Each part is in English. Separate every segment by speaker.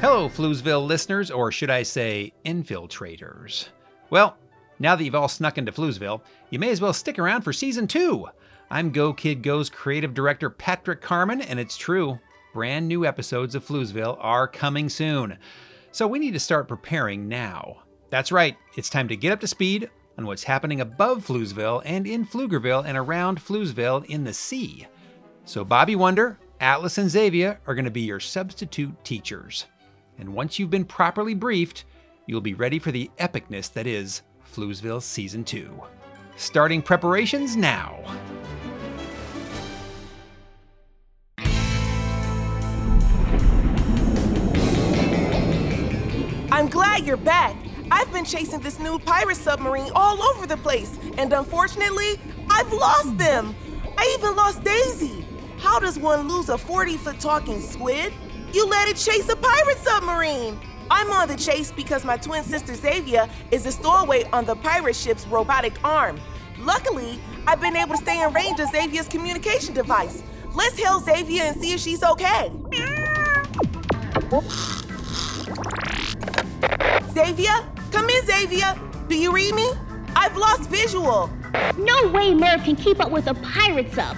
Speaker 1: Hello, Floozeville listeners, or should I say, infiltrators. Well, now that you've all snuck into Floozeville, you may as well stick around for season two. I'm Go Kid Go's creative director, Patrick Carman, and it's true, brand new episodes of Floozeville are coming soon. So we need to start preparing now. That's right, it's time to get up to speed on what's happening above Floozeville and in Pflugerville and around Floozeville in the sea. So Bobby Wonder, Atlas, and Xavier are going to be your substitute teachers. And once you've been properly briefed, you'll be ready for the epicness that is Floozeville Season 2. Starting preparations now.
Speaker 2: I'm glad you're back. I've been chasing this new pirate submarine all over the place, and unfortunately, I've lost them. I even lost Daisy. How does one lose a 40 foot talking squid? You let it chase a pirate submarine. I'm on the chase because my twin sister Xavier is a stowaway on the pirate ship's robotic arm. Luckily, I've been able to stay in range of Xavier's communication device. Let's hail Xavier and see if she's okay. Xavier? Come in, Xavier. Do you read me? I've lost visual.
Speaker 3: No way Merv can keep up with a pirate sub.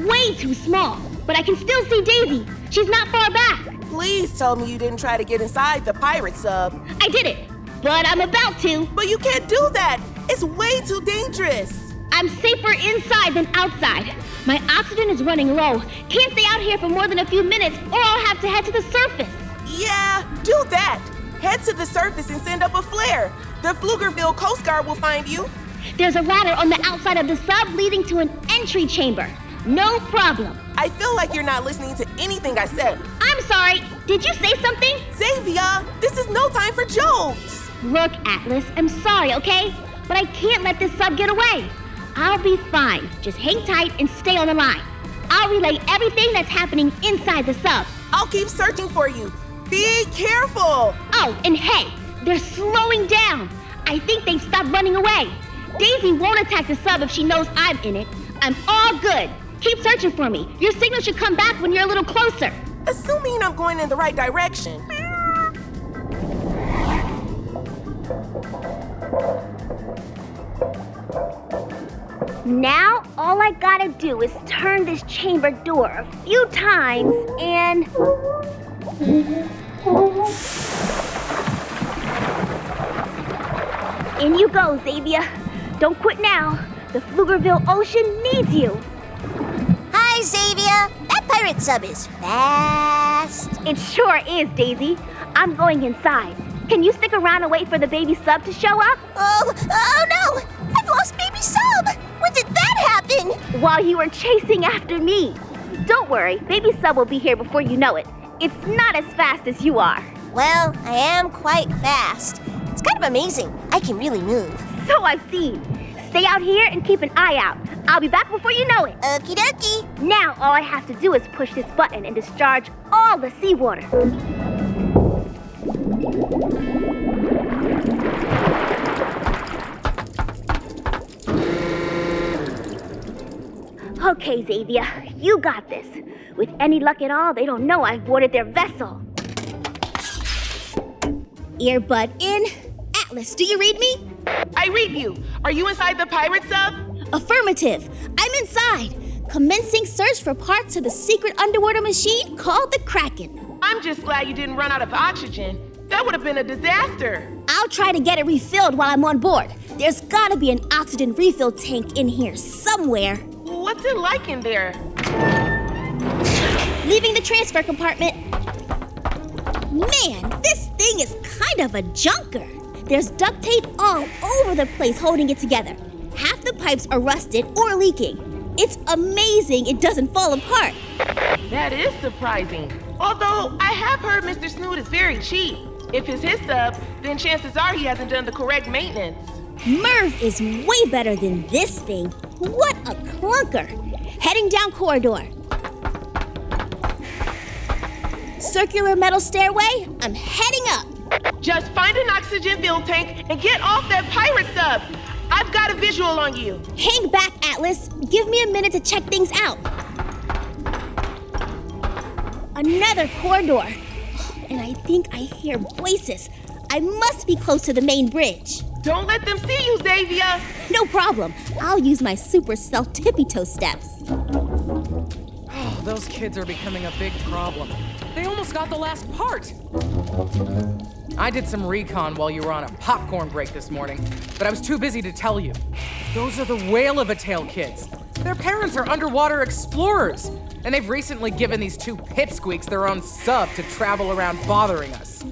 Speaker 3: Way too small. But I can still see Daisy. She's not far back.
Speaker 2: Please tell me you didn't try to get inside the pirate sub.
Speaker 3: I did it, but I'm about to.
Speaker 2: But you can't do that. It's way too dangerous.
Speaker 3: I'm safer inside than outside. My oxygen is running low. Can't stay out here for more than a few minutes, or I'll have to head to the surface.
Speaker 2: Yeah, do that. Head to the surface and send up a flare. The Pflugerville Coast Guard will find you.
Speaker 3: There's a ladder on the outside of the sub leading to an entry chamber. No problem.
Speaker 2: I feel like you're not listening to anything I said.
Speaker 3: I'm sorry. Did you say something?
Speaker 2: Xavier, this is no time for jokes.
Speaker 3: Look, Atlas, I'm sorry, okay? But I can't let this sub get away. I'll be fine. Just hang tight and stay on the line. I'll relay everything that's happening inside the sub.
Speaker 2: I'll keep searching for you. Be careful.
Speaker 3: Oh, and hey, they're slowing down. I think they've stopped running away. Daisy won't attack the sub if she knows I'm in it. I'm all good. Keep searching for me. Your signal should come back when you're a little closer.
Speaker 2: Assuming I'm going in the right direction.
Speaker 3: Now, all I gotta do is turn this chamber door a few times and. In you go, Xavier. Don't quit now. The Pflugerville Ocean needs you.
Speaker 4: Xavier. That pirate sub is fast.
Speaker 3: It sure is, Daisy. I'm going inside. Can you stick around and wait for the baby sub to show up?
Speaker 4: Oh, oh no! I've lost baby sub. When did that happen?
Speaker 3: While you were chasing after me. Don't worry, baby sub will be here before you know it. It's not as fast as you are.
Speaker 4: Well, I am quite fast. It's kind of amazing. I can really move.
Speaker 3: So I've seen. Stay out here and keep an eye out. I'll be back before you know it.
Speaker 4: Okie dokie.
Speaker 3: Now all I have to do is push this button and discharge all the seawater. Okay, Xavier, you got this. With any luck at all, they don't know I've boarded their vessel.
Speaker 5: Earbud in. Atlas, do you read me?
Speaker 2: I read you. Are you inside the pirate sub?
Speaker 5: Affirmative. I'm inside. Commencing search for parts of the secret underwater machine called the Kraken.
Speaker 2: I'm just glad you didn't run out of oxygen. That would have been a disaster.
Speaker 5: I'll try to get it refilled while I'm on board. There's gotta be an oxygen refill tank in here somewhere.
Speaker 2: What's it like in there?
Speaker 5: Leaving the transfer compartment. Man, this thing is kind of a junker. There's duct tape all over the place holding it together. Half the pipes are rusted or leaking. It's amazing it doesn't fall apart.
Speaker 2: That is surprising. Although I have heard Mr. Snood is very cheap. If it's his sub, then chances are he hasn't done the correct maintenance.
Speaker 5: Merv is way better than this thing. What a clunker! Heading down corridor. Circular metal stairway, I'm heading up.
Speaker 2: Just find an oxygen filled tank and get off that pirate sub. I've got a visual on you.
Speaker 5: Hang back, Atlas. Give me a minute to check things out. Another corridor.
Speaker 3: and I think I hear voices. I must be close to the main bridge.
Speaker 2: Don't let them see you, Xavier.
Speaker 3: No problem. I'll use my super stealth tippy toe steps.
Speaker 6: Oh, those kids are becoming a big problem. They almost got the last part. I did some recon while you were on a popcorn break this morning, but I was too busy to tell you. Those are the Whale of a Tail kids. Their parents are underwater explorers, and they've recently given these two pipsqueaks their own sub to travel around bothering us.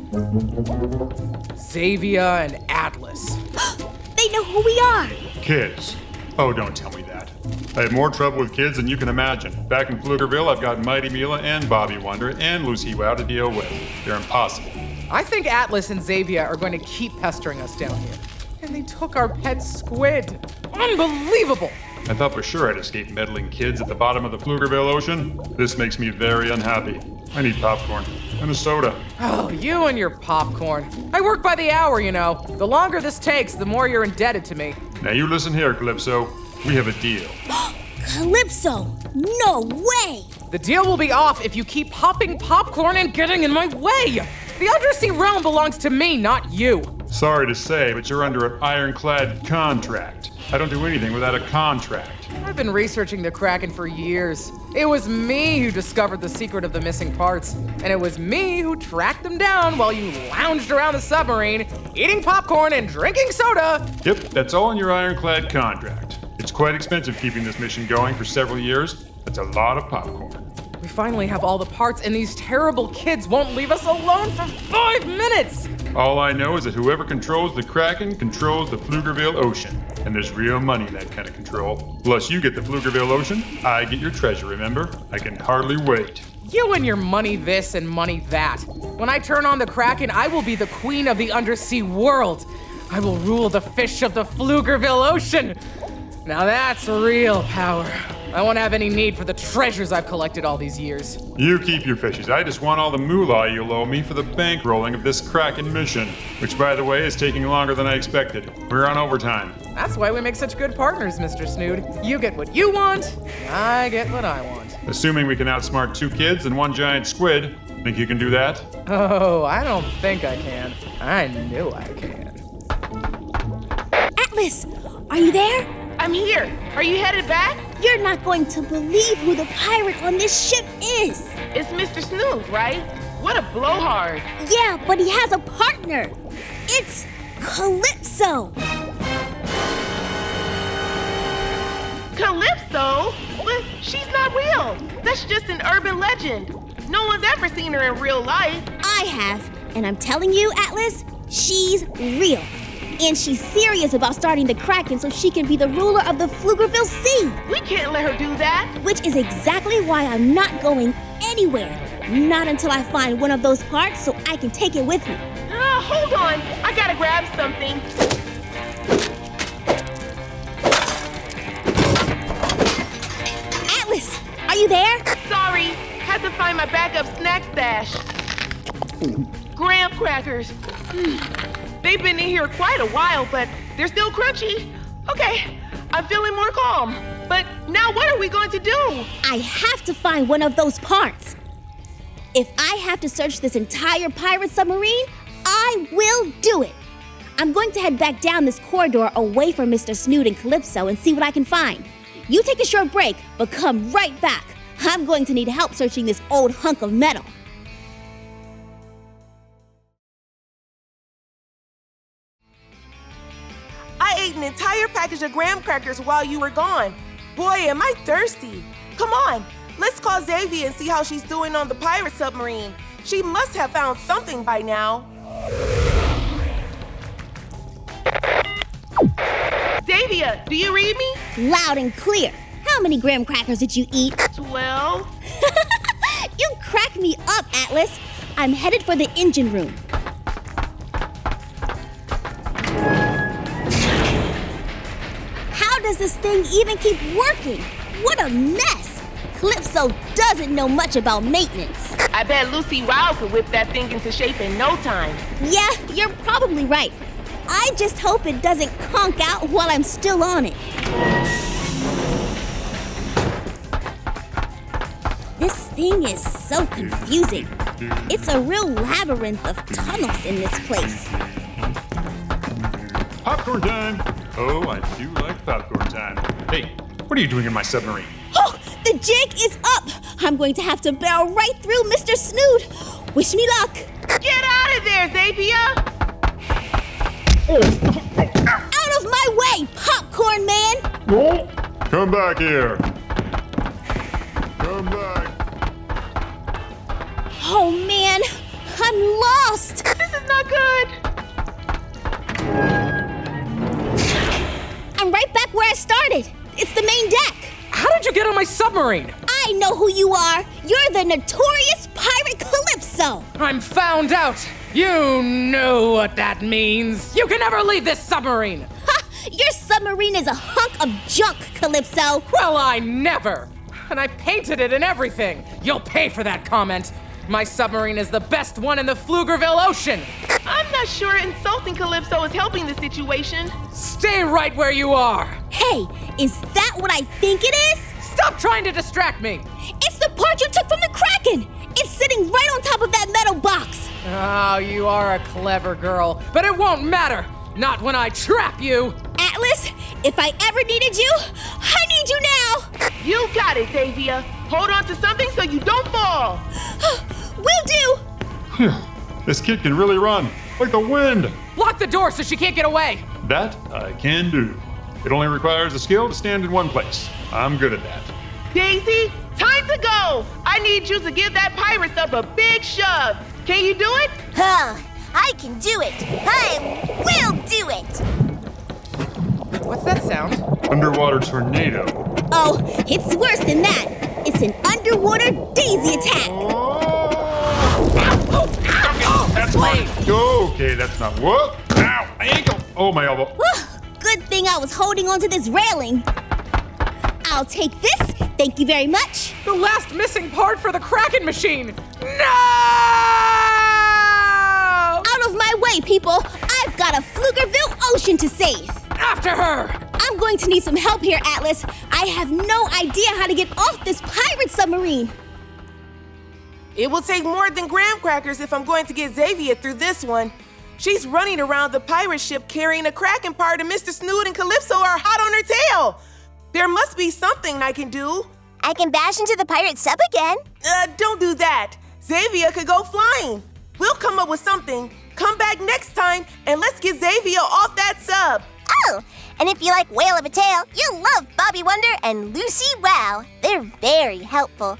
Speaker 6: Xavier and Atlas.
Speaker 3: They know who we are.
Speaker 7: Kids. Oh, don't tell me that. I have more trouble with kids than you can imagine. Back in Pflugerville, I've got Mighty Mila and Bobby Wonder and Lucy Wow to deal with. They're impossible.
Speaker 6: I think Atlas and Xavier are going to keep pestering us down here. And they took our pet squid. Unbelievable!
Speaker 7: I thought for sure I'd escape meddling kids at the bottom of the Pflugerville Ocean. This makes me very unhappy. I need popcorn and a soda.
Speaker 6: Oh, you and your popcorn. I work by the hour, you know. The longer this takes, the more you're indebted to me.
Speaker 7: Now you listen here, Calypso. We have a deal.
Speaker 3: Calypso! No way!
Speaker 6: The deal will be off if you keep popping popcorn and getting in my way. The undersea realm belongs to me, not you.
Speaker 7: Sorry to say, but you're under an ironclad contract. I don't do anything without a contract.
Speaker 6: I've been researching the Kraken for years. It was me who discovered the secret of the missing parts, and it was me who tracked them down while you lounged around the submarine, eating popcorn and drinking soda.
Speaker 7: Yep, that's all in your ironclad contract. It's quite expensive keeping this mission going for several years. That's a lot of popcorn.
Speaker 6: We finally have all the parts, and these terrible kids won't leave us alone for five minutes!
Speaker 7: All I know is that whoever controls the Kraken controls the Pflugerville Ocean. And there's real money in that kind of control. Plus, you get the Pflugerville Ocean, I get your treasure, remember? I can hardly wait.
Speaker 6: You and your money this and money that. When I turn on the Kraken, I will be the queen of the undersea world. I will rule the fish of the Pflugerville Ocean. Now that's real power. I won't have any need for the treasures I've collected all these years.
Speaker 7: You keep your fishes. I just want all the moolah you'll owe me for the bankrolling of this Kraken mission, which, by the way, is taking longer than I expected. We're on overtime.
Speaker 6: That's why we make such good partners, Mr. Snood. You get what you want, I get what I want.
Speaker 7: Assuming we can outsmart two kids and one giant squid. Think you can do that?
Speaker 6: Oh, I don't think I can. I knew I can.
Speaker 3: Atlas, are you there?
Speaker 2: I'm here. Are you headed back?
Speaker 3: You're not going to believe who the pirate on this ship is.
Speaker 2: It's Mr. Snood, right? What a blowhard.
Speaker 3: Yeah, but he has a partner. It's Calypso.
Speaker 2: Calypso? But she's not real. That's just an urban legend. No one's ever seen her in real life.
Speaker 3: I have, and I'm telling you, Atlas, she's real. And she's serious about starting the Kraken so she can be the ruler of the Pflugerville Sea.
Speaker 2: We can't let her do that.
Speaker 3: Which is exactly why I'm not going anywhere. Not until I find one of those parts so I can take it with me.
Speaker 2: Uh, hold on. I gotta grab something.
Speaker 3: Atlas, are you there?
Speaker 2: Sorry. Had to find my backup snack stash. Graham crackers. Hmm. They've been in here quite a while, but they're still crunchy. Okay, I'm feeling more calm. But now what are we going to do?
Speaker 3: I have to find one of those parts. If I have to search this entire pirate submarine, I will do it. I'm going to head back down this corridor away from Mr. Snood and Calypso and see what I can find. You take a short break, but come right back. I'm going to need help searching this old hunk of metal.
Speaker 2: An entire package of graham crackers while you were gone. Boy, am I thirsty. Come on, let's call Xavier and see how she's doing on the pirate submarine. She must have found something by now. Xavier, do you read me?
Speaker 3: Loud and clear. How many graham crackers did you eat?
Speaker 2: Twelve.
Speaker 3: you crack me up, Atlas. I'm headed for the engine room. Does this thing even keep working? What a mess! Calypso doesn't know much about maintenance.
Speaker 2: I bet Lucy Wow could whip that thing into shape in no time.
Speaker 3: Yeah, you're probably right. I just hope it doesn't conk out while I'm still on it. This thing is so confusing. It's a real labyrinth of tunnels in this place.
Speaker 7: Popcorn time! Oh, I do like popcorn time. Hey, what are you doing in my submarine?
Speaker 3: Oh, the jig is up! I'm going to have to barrel right through Mr. Snood. Wish me luck.
Speaker 2: Get out of there, Xavier!
Speaker 3: Out of my way, popcorn man! Oh.
Speaker 7: Come back here! Come back!
Speaker 3: Oh man, I'm lost!
Speaker 2: This is not good.
Speaker 3: I'm right back where I started. It's the main deck.
Speaker 6: How did you get on my submarine?
Speaker 3: I know who you are. You're the notorious pirate Calypso.
Speaker 6: I'm found out. You know what that means. You can never leave this submarine.
Speaker 3: Ha! Your submarine is a hunk of junk, Calypso.
Speaker 6: Well, I never. And I painted it and everything. You'll pay for that comment. My submarine is the best one in the Pflugerville Ocean.
Speaker 2: I'm not sure insulting Calypso is helping the situation.
Speaker 6: Stay right where you are.
Speaker 3: Hey, is that what I think it is?
Speaker 6: Stop trying to distract me.
Speaker 3: It's the part you took from the Kraken. It's sitting right on top of that metal box.
Speaker 6: Oh, you are a clever girl, but it won't matter. Not when I trap you.
Speaker 3: Atlas, if I ever needed you, I need you now.
Speaker 2: You got it, Xavier. Hold on to something so you don't fall.
Speaker 3: Will do.
Speaker 7: Phew, this kid can really run, like the wind.
Speaker 6: Block the door so she can't get away.
Speaker 7: That I can do. It only requires a skill to stand in one place. I'm good at that.
Speaker 2: Daisy, time to go. I need you to give that pirate sub a big shove. Can you do it?
Speaker 4: Huh. I can do it. I will do it.
Speaker 6: What's that sound?
Speaker 7: Underwater tornado.
Speaker 3: Oh, it's worse than that. It's an underwater daisy attack. Oh.
Speaker 7: That's
Speaker 6: Blade.
Speaker 7: Okay, that's not. Whoa! Ow! My ankle! Oh, my elbow.
Speaker 3: Good thing I was holding onto this railing. I'll take this. Thank you very much.
Speaker 6: The last missing part for the Kraken machine. No!
Speaker 3: Out of my way, people. I've got a Pflugerville ocean to save.
Speaker 6: After her.
Speaker 3: I'm going to need some help here, Atlas. I have no idea how to get off this pirate submarine.
Speaker 2: It will take more than graham crackers if I'm going to get Xavier through this one. She's running around the pirate ship carrying a Kraken part, and Mr. Snood and Calypso are hot on her tail. There must be something I can do.
Speaker 4: I can bash into the pirate sub again.
Speaker 2: Uh, don't do that. Xavier could go flying. We'll come up with something. Come back next time and let's get Xavier off that sub.
Speaker 4: Oh, and if you like Whale of a Tale, you'll love Bobby Wonder and Lucy Wow. They're very helpful.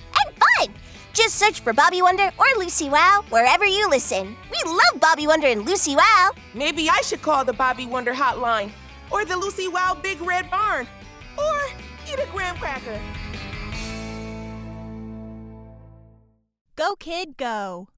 Speaker 4: Just search for Bobby Wonder or Lucy Wow wherever you listen. We love Bobby Wonder and Lucy Wow.
Speaker 2: Maybe I should call the Bobby Wonder hotline, or the Lucy Wow Big Red Barn, or eat a graham cracker.
Speaker 8: Go, kid, go.